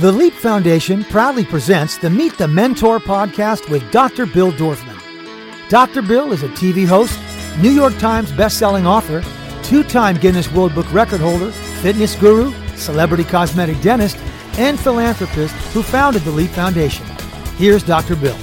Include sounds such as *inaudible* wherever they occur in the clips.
The Leap Foundation proudly presents the Meet the Mentor podcast with Dr. Bill Dorfman. Dr. Bill is a TV host, New York Times best-selling author, two-time Guinness World Book record holder, fitness guru, celebrity cosmetic dentist, and philanthropist who founded the Leap Foundation. Here's Dr. Bill.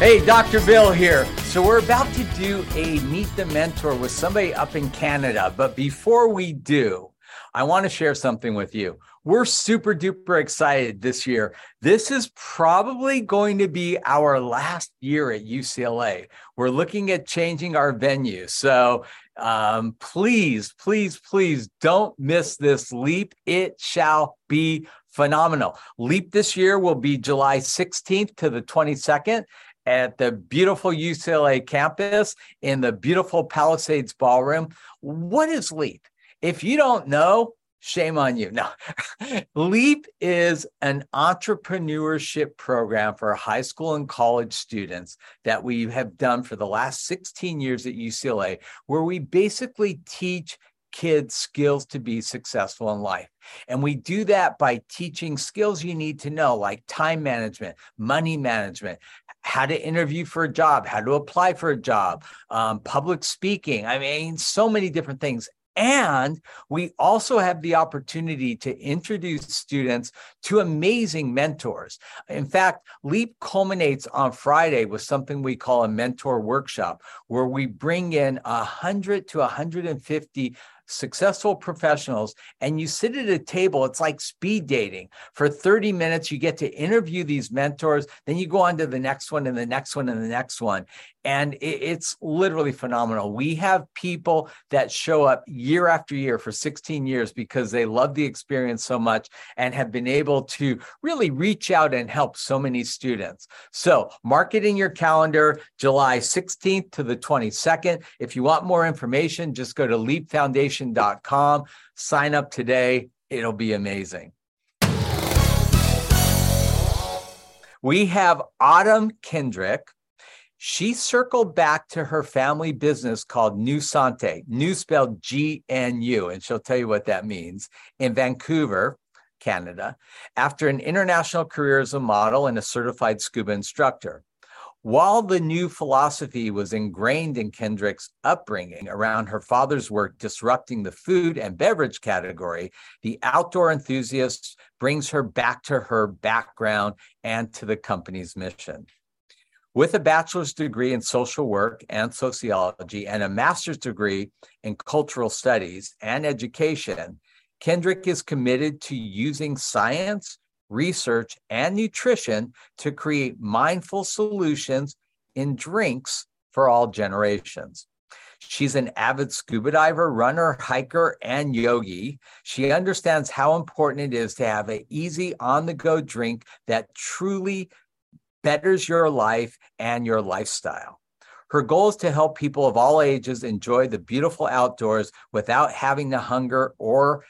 Hey, Dr. Bill here. So, we're about to do a Meet the Mentor with somebody up in Canada. But before we do, I want to share something with you. We're super duper excited this year. This is probably going to be our last year at UCLA. We're looking at changing our venue. So um, please, please, please don't miss this leap. It shall be phenomenal. Leap this year will be July 16th to the 22nd at the beautiful UCLA campus in the beautiful Palisades Ballroom. What is Leap? If you don't know, Shame on you. No, *laughs* LEAP is an entrepreneurship program for high school and college students that we have done for the last 16 years at UCLA, where we basically teach kids skills to be successful in life. And we do that by teaching skills you need to know, like time management, money management, how to interview for a job, how to apply for a job, um, public speaking. I mean, so many different things. And we also have the opportunity to introduce students to amazing mentors. In fact, LEAP culminates on Friday with something we call a mentor workshop, where we bring in 100 to 150 successful professionals and you sit at a table it's like speed dating. For 30 minutes you get to interview these mentors then you go on to the next one and the next one and the next one. And it's literally phenomenal. We have people that show up year after year for 16 years because they love the experience so much and have been able to really reach out and help so many students. So mark it in your calendar july 16th to the 22nd if you want more information just go to leap foundation foundation.com. Sign up today. It'll be amazing. We have Autumn Kendrick. She circled back to her family business called Gnu Sante, new spelled G N U, and she'll tell you what that means, in Vancouver, Canada, after an international career as a model and a certified scuba instructor. While the Gnu philosophy was ingrained in Kendrick's upbringing around her father's work disrupting the food and beverage category, the outdoor enthusiast brings her back to her background and to the company's mission. With a bachelor's degree in social work and sociology and a master's degree in cultural studies and education, Kendrick is committed to using science, research, and nutrition to create mindful solutions in drinks for all generations. She's an avid scuba diver, runner, hiker, and yogi. She understands how important it is to have an easy on the go drink that truly betters your life and your lifestyle. Her goal is to help people of all ages enjoy the beautiful outdoors without having to hunger or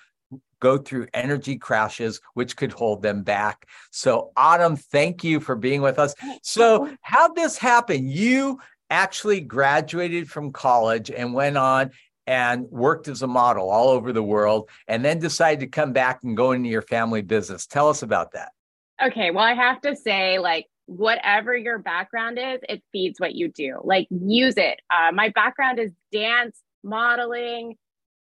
go through energy crashes, which could hold them back. So, Autumn, thank you for being with us. So, how'd this happen? You actually graduated from college and went on and worked as a model all over the world, and then decided to come back and go into your family business. Tell us about that. Okay. Well, I have to say, like, whatever your background is, it feeds what you do. Like, use it. Uh, my background is dance, modeling,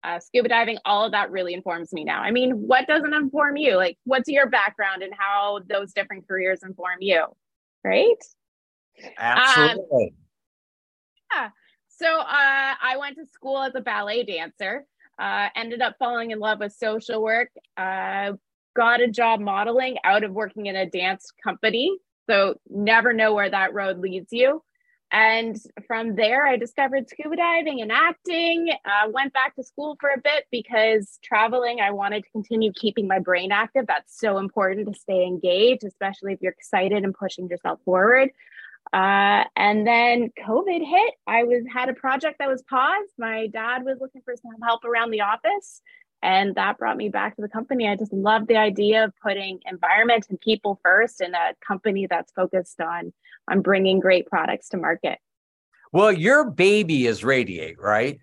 uh, scuba diving, all of that really informs me now. I mean, what doesn't inform you? Like, what's your background and how those different careers inform you? Right? Absolutely. Um, yeah. So uh, I went to school as a ballet dancer, uh, ended up falling in love with social work, uh, got a job modeling out of working in a dance company. So never know where that road leads you. And from there, I discovered scuba diving and acting. Uh, went back to school for a bit because traveling, I wanted to continue keeping my brain active. That's so important to stay engaged, especially if you're excited and pushing yourself forward. Uh, and then COVID hit. I was had a project that was paused. My dad was looking for some help around the office, and that brought me back to the company. I just love the idea of putting environment and people first in a company that's focused on on bringing great products to market. Well, your baby is Radiate, right?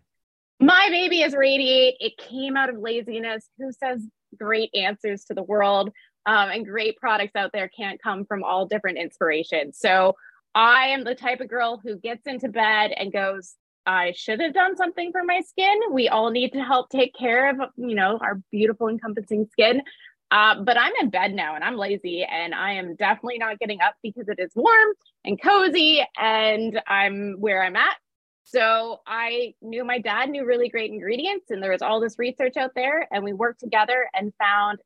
My baby is Radiate. It came out of laziness. Who says great answers to the world? um, and great products out there can't come from all different inspirations. So I am the type of girl who gets into bed and goes, I should have done something for my skin. We all need to help take care of, you know, our beautiful encompassing skin. Uh, but I'm in bed now and I'm lazy and I am definitely not getting up because it is warm and cozy and I'm where I'm at. So I knew my dad knew really great ingredients and there was all this research out there and we worked together and found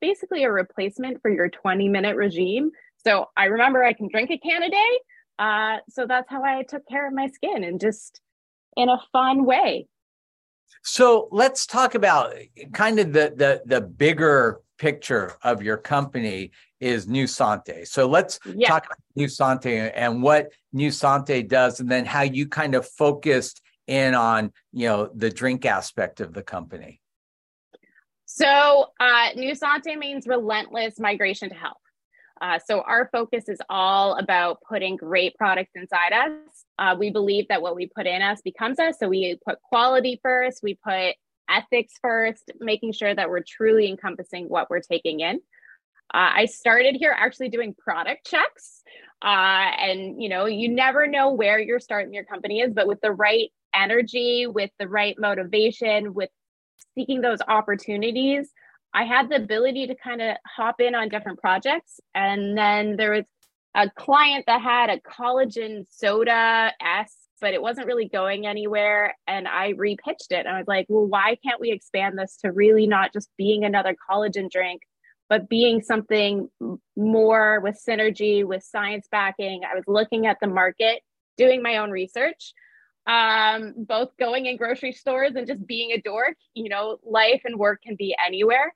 basically a replacement for your 20 minute regime. So I remember I can drink a can a day. Uh, so that's how I took care of my skin and just in a fun way. So let's talk about kind of the the the bigger picture of your company is Gnu Sante. So let's yeah. talk about Gnu Sante and what Gnu Sante does, and then how you kind of focused in on you know the drink aspect of the company. So uh, Gnu Sante means relentless migration to health. Uh, so our focus is all about putting great products inside us. Uh, we believe that what we put in us becomes us. So we put quality first. We put ethics first, making sure that we're truly encompassing what we're taking in. Uh, I started here actually doing product checks. Uh, and, you know, you never know where you're starting your company is, but with the right energy, with the right motivation, with seeking those opportunities, I had the ability to kind of hop in on different projects. And then there was a client that had a collagen soda S but it wasn't really going anywhere. And I repitched it. And I was like, well, why can't we expand this to really not just being another collagen drink, but being something more with synergy, with science backing? I was looking at the market, doing my own research, um, both going in grocery stores and just being a dork. You know, life and work can be anywhere.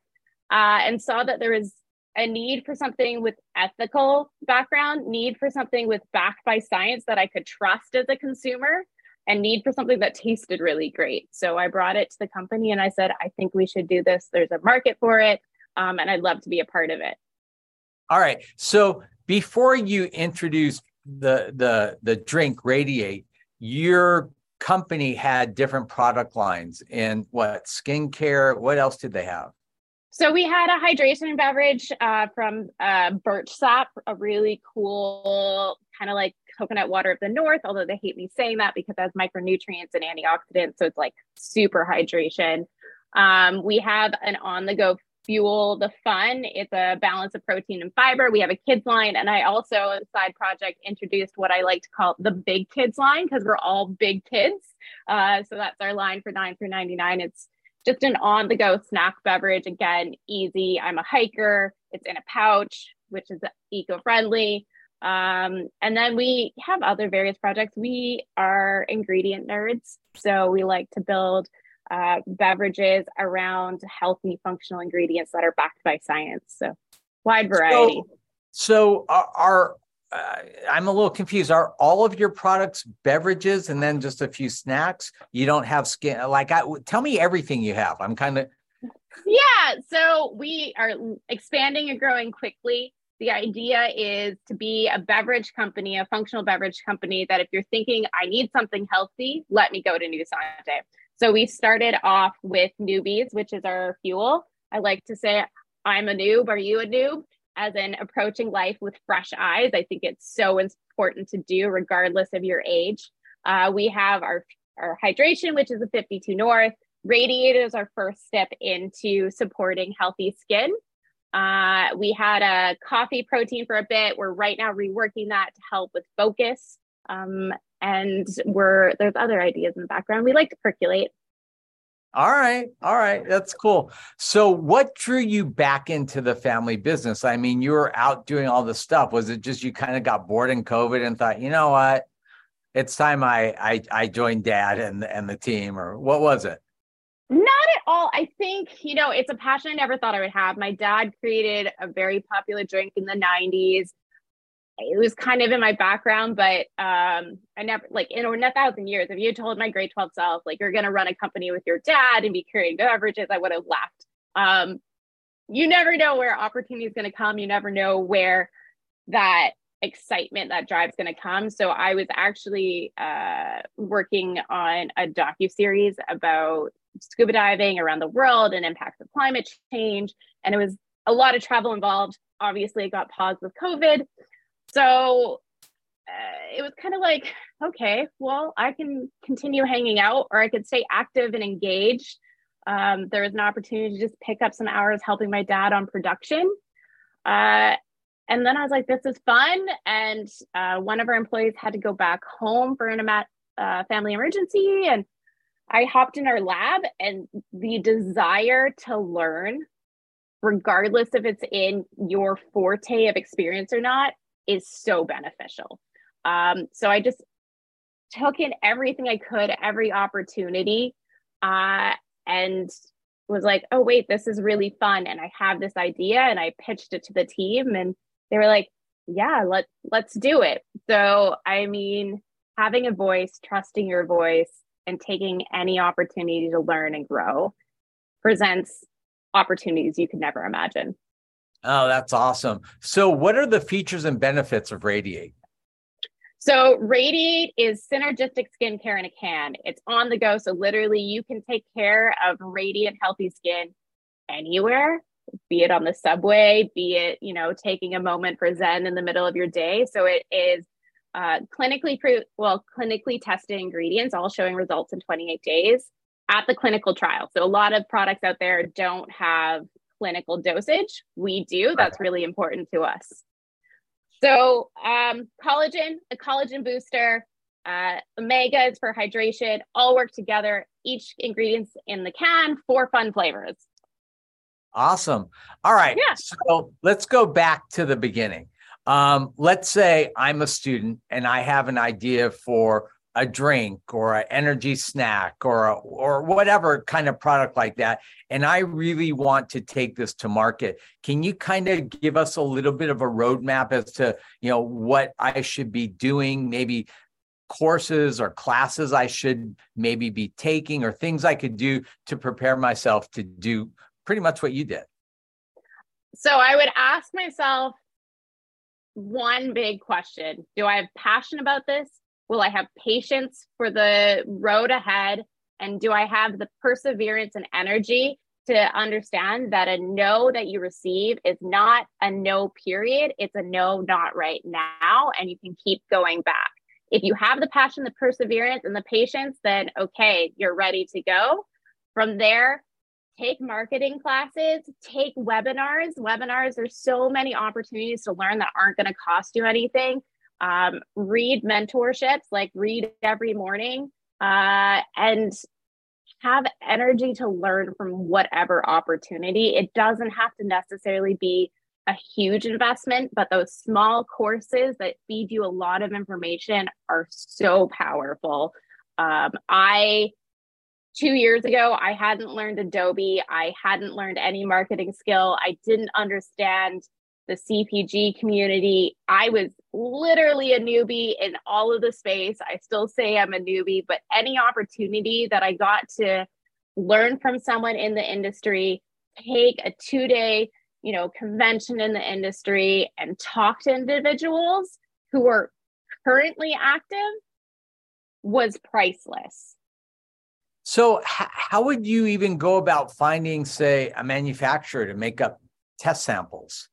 Uh, and saw that there was a need for something with ethical background, need for something with backed by science that I could trust as a consumer, and need for something that tasted really great. So I brought it to the company and I said, I think we should do this. There's a market for it, um, and I'd love to be a part of it. All right. So before you introduced the the the drink Radiate, your company had different product lines in what skincare. What else did they have? So we had a hydration beverage uh, from uh, Birch Sap, a really cool kind of like coconut water of the north. Although they hate me saying that because it has micronutrients and antioxidants, so it's like super hydration. Um, we have an on-the-go fuel the fun. It's a balance of protein and fiber. We have a kids line, and I also, side project, introduced what I like to call the big kids line because we're all big kids. Uh, so that's our line for nine through ninety nine. It's just an on the go snack beverage. Again, easy. I'm a hiker. It's in a pouch, which is eco friendly. Um, and then we have other various projects. We are ingredient nerds. So we like to build uh, beverages around healthy, functional ingredients that are backed by science. So wide variety. So, so are, uh, I'm a little confused. Are all of your products beverages and then just a few snacks? You don't have skin like I tell me everything you have. I'm kind of Yeah, so we are expanding and growing quickly. The idea is to be a beverage company, a functional beverage company that if you're thinking I need something healthy, let me go to Gnu Sante. So we started off with newbies, which is our fuel. I like to say I'm a noob, are you a noob? As in approaching life with fresh eyes. I think it's so important to do, regardless of your age. Uh, we have our, our hydration, which is a 52 North. Radiate is our first step into supporting healthy skin. Uh, we had a coffee protein for a bit. We're right now reworking that to help with focus. Um, and we're there's other ideas in the background. We like to percolate. All right. All right. That's cool. So, what drew you back into the family business? I mean, you were out doing all this stuff. Was it just you kind of got bored in COVID and thought, you know what? It's time I I, I joined dad and, and the team, or what was it? Not at all. I think, you know, it's a passion I never thought I would have. My dad created a very popular drink in the 90s it was kind of in my background, but um, I never like in a thousand years, if you had told my grade 12 self, like you're gonna run a company with your dad and be creating beverages, I would have laughed. Um, you never know where opportunity is gonna come. You never know where that excitement, that drive is gonna come. So I was actually uh, working on a docu series about scuba diving around the world and impacts of climate change, and it was a lot of travel involved. Obviously, it got paused with COVID. So uh, it was kind of like, okay, well, I can continue hanging out or I could stay active and engaged. Um, there was an opportunity to just pick up some hours helping my dad on production. Uh, and then I was like, this is fun. And uh, one of our employees had to go back home for an uh, family emergency. And I hopped in our lab, and the desire to learn, regardless if it's in your forte of experience or not, is so beneficial. Um, so I just took in everything I could, every opportunity, uh, and was like, oh, wait, this is really fun. And I have this idea, and I pitched it to the team, and they were like, yeah, let, let's do it. So, I mean, having a voice, trusting your voice, and taking any opportunity to learn and grow presents opportunities you could never imagine. Oh, that's awesome. So, what are the features and benefits of Radiate? So, Radiate is synergistic skincare in a can. It's on the go. So, literally, you can take care of radiant, healthy skin anywhere, be it on the subway, be it, you know, taking a moment for Zen in the middle of your day. So, it is uh, clinically pre- well clinically tested ingredients all showing results in 28 days at the clinical trial so a lot of products out there don't have clinical dosage we do. That's really important to us. So um, collagen a collagen booster uh, omega is for hydration. All work together. Each ingredients in the can four fun flavors. Awesome. All right. Yeah. so let's go back to the beginning. Um, let's say I'm a student and I have an idea for a drink or an energy snack or a, or whatever kind of product like that and i really want to take this to market. Can you kind of give us a little bit of a roadmap as to you know what i should be doing maybe courses or classes i should maybe be taking or things i could do to prepare myself to do pretty much what you did? So i would ask myself one big question. Do I have passion about this? Will I have patience for the road ahead? And do I have the perseverance and energy to understand that a no that you receive is not a no, period? It's a no, not right now. And you can keep going back. If you have the passion, the perseverance, and the patience, then okay, you're ready to go. From there, take marketing classes, take webinars. Webinars, there's so many opportunities to learn that aren't going to cost you anything. Um, read mentorships, like read every morning, uh, and have energy to learn from whatever opportunity. It doesn't have to necessarily be a huge investment, but those small courses that feed you a lot of information are so powerful. Um, I two years ago, I hadn't learned Adobe. I hadn't learned any marketing skill. I didn't understand the CPG community. I was literally a newbie in all of the space. I still say I'm a newbie, but any opportunity that I got to learn from someone in the industry, take a two day, you know, convention in the industry and talk to individuals who are currently active was priceless. So, h- how would you even go about finding, say, a manufacturer to make up test samples?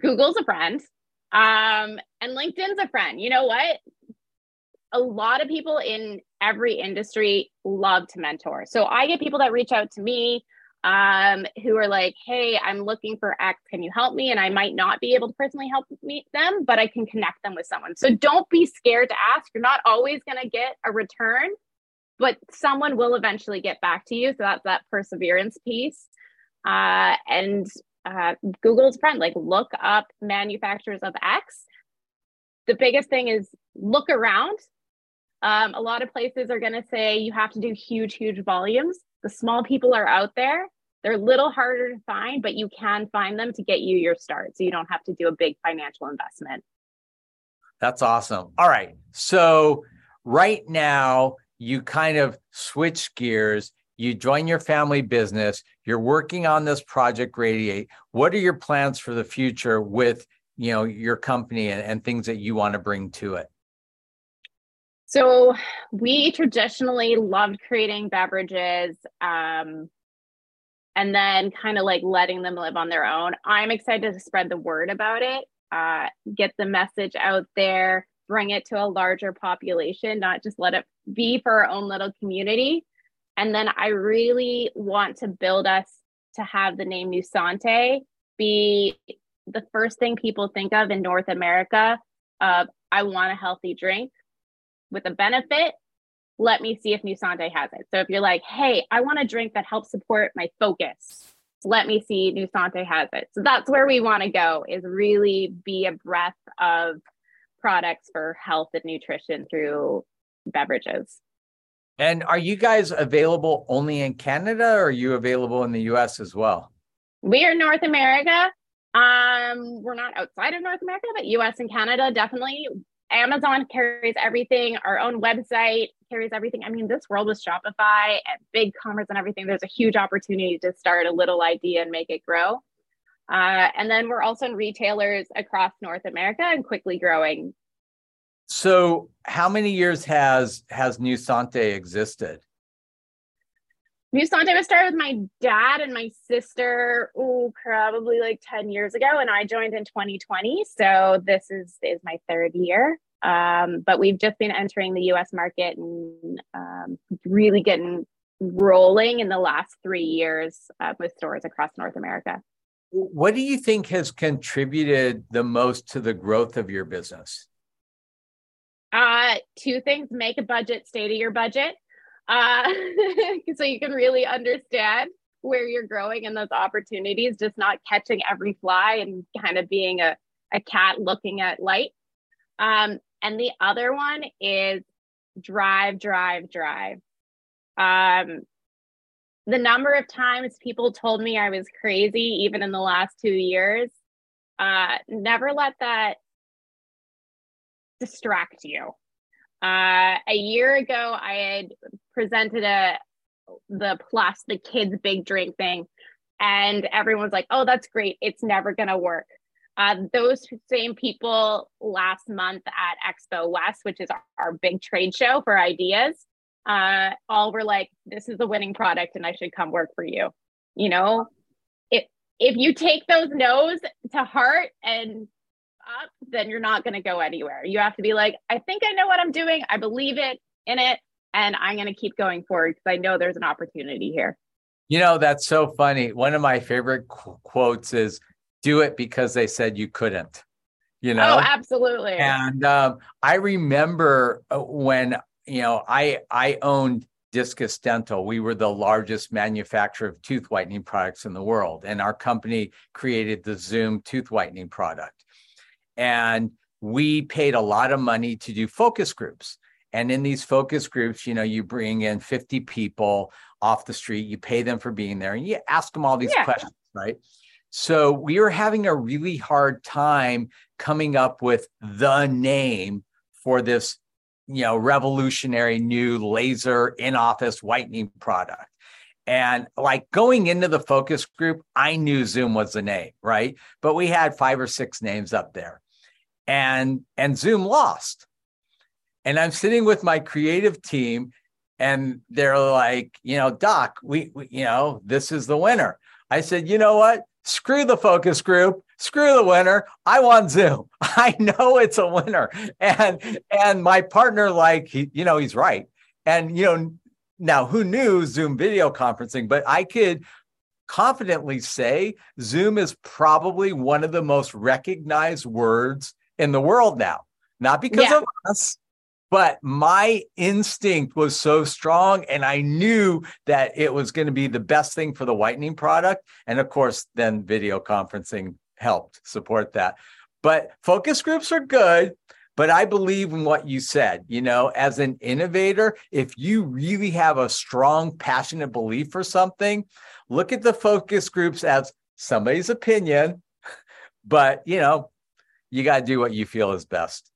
Google's a friend, um, and LinkedIn's a friend. You know what? A lot of people in every industry love to mentor. So I get people that reach out to me um, who are like, "Hey, I'm looking for X. Can you help me?" And I might not be able to personally help meet them, but I can connect them with someone. So don't be scared to ask. You're not always going to get a return but someone will eventually get back to you. So that's that perseverance piece. Uh, and uh, Google's friend, like look up manufacturers of X. The biggest thing is look around. Um, a lot of places are going to say you have to do huge, huge volumes. The small people are out there. They're a little harder to find, but you can find them to get you your start. So you don't have to do a big financial investment. That's awesome. All right. So, right now, you kind of switch gears you join your family business you're working on this project radiate what are your plans for the future with you know your company and, and things that you want to bring to it so we traditionally loved creating beverages um, and then kind of like letting them live on their own. I'm excited to spread the word about it, uh, get the message out there, bring it to a larger population, not just let it be for our own little community. And then I really want to build us to have the name Gnu Sante be the first thing people think of in North America of I want a healthy drink with a benefit. Let me see if Gnu Sante has it. So if you're like, hey, I want a drink that helps support my focus, let me see Gnu Sante has it. So that's where we want to go is really be a breadth of products for health and nutrition through beverages. And are you guys available only in Canada or are you available in the US as well? We are North America. Um, we're not outside of North America, but US and Canada definitely. Amazon carries everything. Our own website carries everything. I mean, this world with Shopify and big commerce and everything, there's a huge opportunity to start a little idea and make it grow. Uh, and then we're also in retailers across North America and quickly growing. So, how many years has has Gnu Sante existed? Gnu Sante was started with my dad and my sister, oh, probably like 10 years ago, and I joined in 2020. So this is is my third year. Um, but we've just been entering the US market and um, really getting rolling in the last three years uh, with stores across North America. What do you think has contributed the most to the growth of your business? Uh, two things make a budget, stay to your budget uh, *laughs* so you can really understand where you're growing and those opportunities, just not catching every fly and kind of being a, a cat looking at light. Um, and the other one is drive, drive, drive. Um, the number of times people told me I was crazy, even in the last two years, uh, never let that distract you. Uh, a year ago, I had presented a the plus the kids big drink thing, and everyone's like, "Oh, that's great. It's never gonna work." Uh, those same people last month at Expo West, which is our, our big trade show for ideas, uh, all were like, "This is a winning product, and I should come work for you." You know, if if you take those no's to heart and up, then you're not going to go anywhere. You have to be like, I think I know what I'm doing. I believe it in it, and I'm going to keep going forward because I know there's an opportunity here. You know, that's so funny. One of my favorite qu- quotes is do it because they said you couldn't. You know? Oh, absolutely. And um, I remember uh, when, you know, I I owned Discus Dental. We were the largest manufacturer of tooth whitening products in the world. And our company created the Zoom tooth whitening product. And we paid a lot of money to do focus groups. And in these focus groups, you know, you bring in 50 people off the street, you pay them for being there, and you ask them all these yeah. questions, right? So we were having a really hard time coming up with the name for this, you know, revolutionary new laser in office whitening product. And like going into the focus group, I knew Zoom was the name, right? But we had five or six names up there. And and Zoom lost. And I'm sitting with my creative team and they're like, you know, doc, we, we you know, this is the winner. I said, you know what? Screw the focus group screw the winner i want zoom *laughs* i know it's a winner and and my partner like he you know he's right and you know now, who knew Zoom video conferencing? But I could confidently say Zoom is probably one of the most recognized words in the world now. Not because yeah. of us, but my instinct was so strong and I knew that it was going to be the best thing for the whitening product. And of course, then video conferencing helped support that. But focus groups are good. But I believe in what you said. You know, as an innovator, if you really have a strong, passionate belief for something, look at the focus groups as somebody's opinion, *laughs* but you know, you got to do what you feel is best.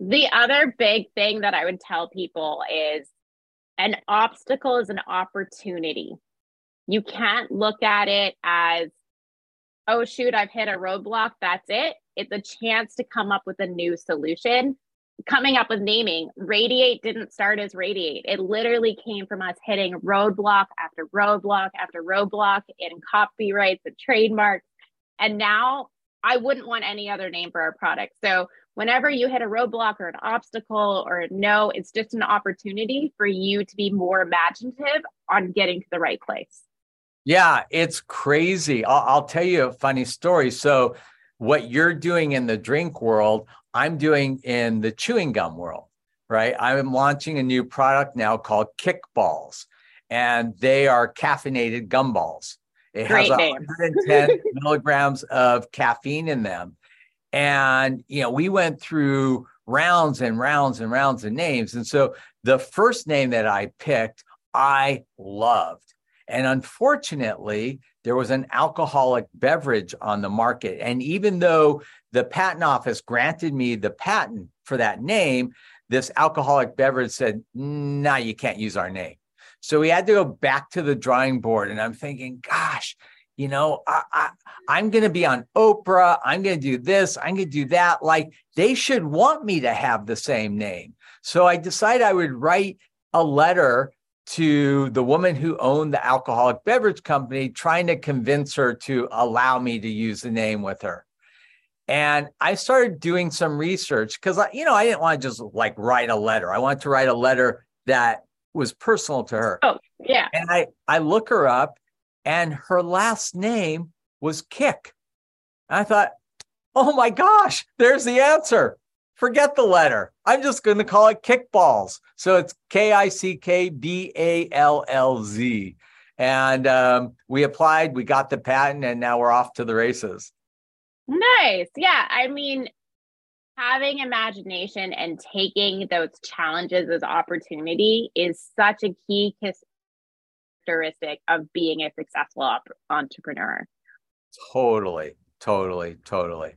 The other big thing that I would tell people is an obstacle is an opportunity. You can't look at it as, oh, shoot, I've hit a roadblock. That's it it's a chance to come up with a new solution. coming up with naming, Radiate didn't start as Radiate. It literally came from us hitting roadblock after roadblock after roadblock in copyrights and trademarks. And now I wouldn't want any other name for our product. So whenever you hit a roadblock or an obstacle or no, it's just an opportunity for you to be more imaginative on getting to the right place. Yeah, it's crazy. I'll, I'll tell you a funny story. So, what you're doing in the drink world, I'm doing in the chewing gum world, right? I'm launching a new product now called Kickballz, and they are caffeinated gumballs. It Great has name. 110 *laughs* milligrams of caffeine in them. And, you know, we went through rounds and rounds and rounds of names. And so the first name that I picked, I loved. And unfortunately, there was an alcoholic beverage on the market. And even though the patent office granted me the patent for that name, this alcoholic beverage said, no, nah, you can't use our name. So we had to go back to the drawing board. And I'm thinking, gosh, you know, I, I, I'm going to be on Oprah. I'm going to do this. I'm going to do that. Like they should want me to have the same name. So I decided I would write a letter to the woman who owned the alcoholic beverage company, trying to convince her to allow me to use the name with her. And I started doing some research because, you know, I didn't want to just like write a letter. I wanted to write a letter that was personal to her. Oh, yeah. And I, I look her up and her last name was Kick. And I thought, oh my gosh, there's the answer. Forget the letter. I'm just going to call it Kickballz. So it's K I C K B A L L Z. And um, we applied, we got the patent, and now we're off to the races. Nice. Yeah. I mean, having imagination and taking those challenges as opportunity is such a key characteristic of being a successful op- entrepreneur. Totally, totally, totally.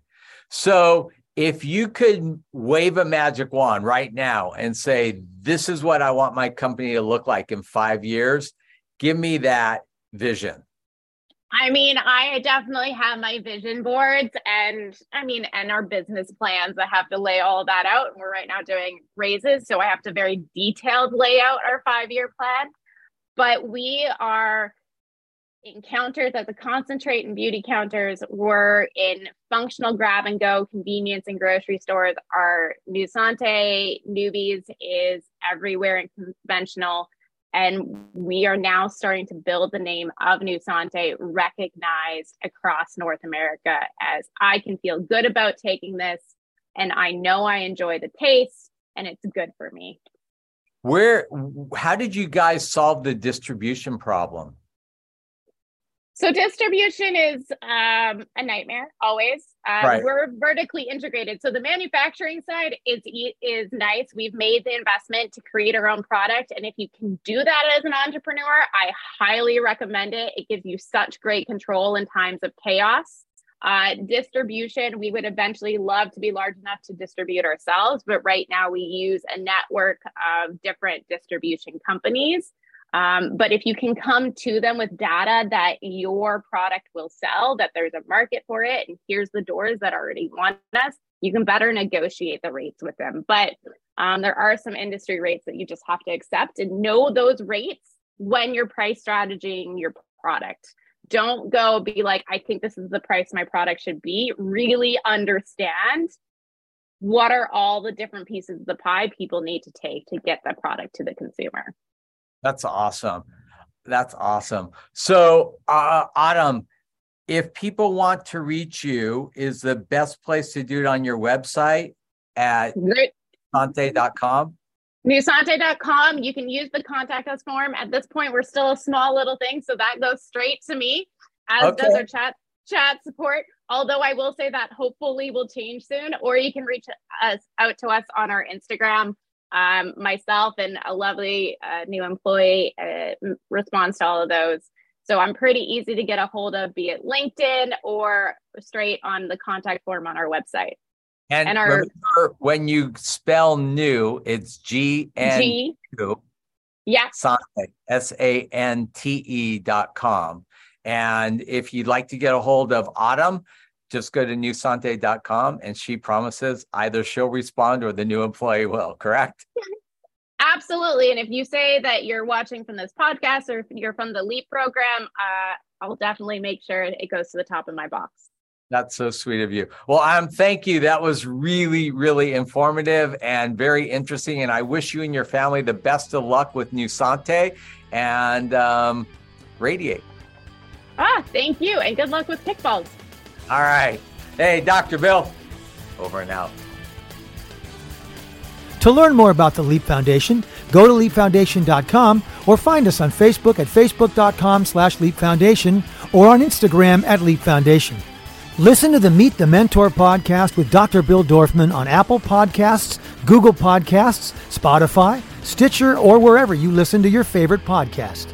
So, if you could wave a magic wand right now and say, This is what I want my company to look like in five years, give me that vision. I mean, I definitely have my vision boards and I mean, and our business plans. I have to lay all that out. And we're right now doing raises. So I have to very detailed lay out our five year plan but we are in counters at the concentrate and beauty counters we're in functional grab and go convenience and grocery stores our Gnu Sante newbies is everywhere in conventional and we are now starting to build the name of Gnu Sante recognized across North America as I can feel good about taking this and I know I enjoy the taste and it's good for me. Where, how did you guys solve the distribution problem? So distribution is um, a nightmare always. Um, right. We're vertically integrated, so the manufacturing side is is nice. We've made the investment to create our own product, and if you can do that as an entrepreneur, I highly recommend it. It gives you such great control in times of chaos. Uh, distribution, we would eventually love to be large enough to distribute ourselves, but right now we use a network of different distribution companies. Um, but if you can come to them with data that your product will sell, that there's a market for it, and here's the doors that already want us, you can better negotiate the rates with them. But um, there are some industry rates that you just have to accept and know those rates when you're price strategizing your product. Don't go be like i think this is the price my product should be. Really understand what are all the different pieces of the pie people need to take to get the product to the consumer that's awesome that's awesome so uh, autumn if people want to reach you is the best place to do it on your website at gnusante.com Gnusante.com. You can use the contact us form. At this point, we're still a small little thing, so that goes straight to me, as okay. does our chat chat support. Although I will say that hopefully will change soon, or you can reach us out to us on our Instagram. Um, myself and a lovely uh, new employee uh, responds to all of those. So I'm pretty easy to get a hold of, be it LinkedIn or straight on the contact form on our website. And, and our, remember when you spell new, it's G N U. Yeah. Sante, S A N T E dot com. And if you'd like to get a hold of Autumn, just go to gnusante.com and she promises either she'll respond or the new employee will, correct? Absolutely. And if you say that you're watching from this podcast or if you're from the LEAP program, uh, I'll definitely make sure it goes to the top of my box. That's so sweet of you. Well, um, thank you. That was really, really informative and very interesting. And I wish you and your family the best of luck with Gnu Sante and um, Radiate. Ah, thank you. And good luck with Kickballz. All right. Hey, Dr. Bill, over and out. To learn more about the Leap Foundation, go to leapfoundation.com or find us on Facebook at facebook.com slash Leap Foundation or on Instagram at Leap Foundation. Listen to the Meet the Mentor podcast with Dr. Bill Dorfman on Apple Podcasts, Google Podcasts, Spotify, Stitcher, or wherever you listen to your favorite podcast.